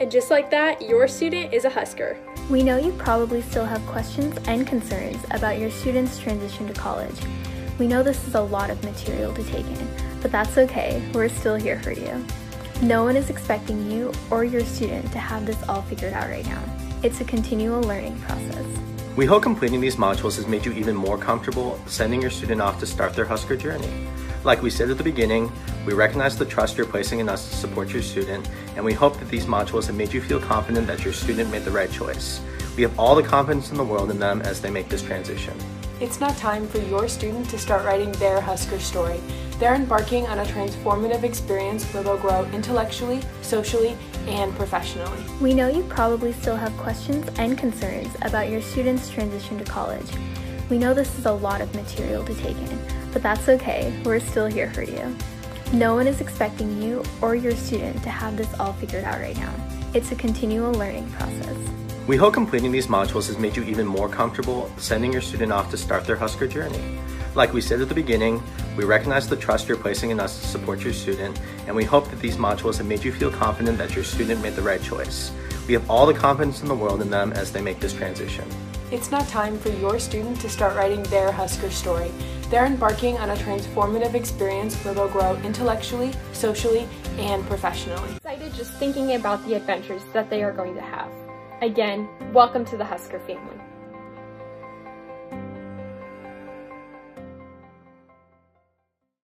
And just like that, your student is a Husker. We know you probably still have questions and concerns about your student's transition to college. We know this is a lot of material to take in, but that's okay, we're still here for you. No one is expecting you or your student to have this all figured out right now. It's a continual learning process. We hope completing these modules has made you even more comfortable sending your student off to start their Husker journey. Like we said at the beginning, we recognize the trust you're placing in us to support your student, and we hope that these modules have made you feel confident that your student made the right choice. We have all the confidence in the world in them as they make this transition. It's now time for your student to start writing their Husker story. They're embarking on a transformative experience where they'll grow intellectually, socially, and professionally. We know you probably still have questions and concerns about your student's transition to college. We know this is a lot of material to take in, but that's okay, we're still here for you. No one is expecting you or your student to have this all figured out right now. It's a continual learning process. We hope completing these modules has made you even more comfortable sending your student off to start their Husker journey. Like we said at the beginning, we recognize the trust you're placing in us to support your student, and we hope that these modules have made you feel confident that your student made the right choice. We have all the confidence in the world in them as they make this transition. It's now time for your student to start writing their Husker story. They're embarking on a transformative experience where they'll grow intellectually, socially, and professionally. Excited just thinking about the adventures that they are going to have. Again, welcome to the Husker family.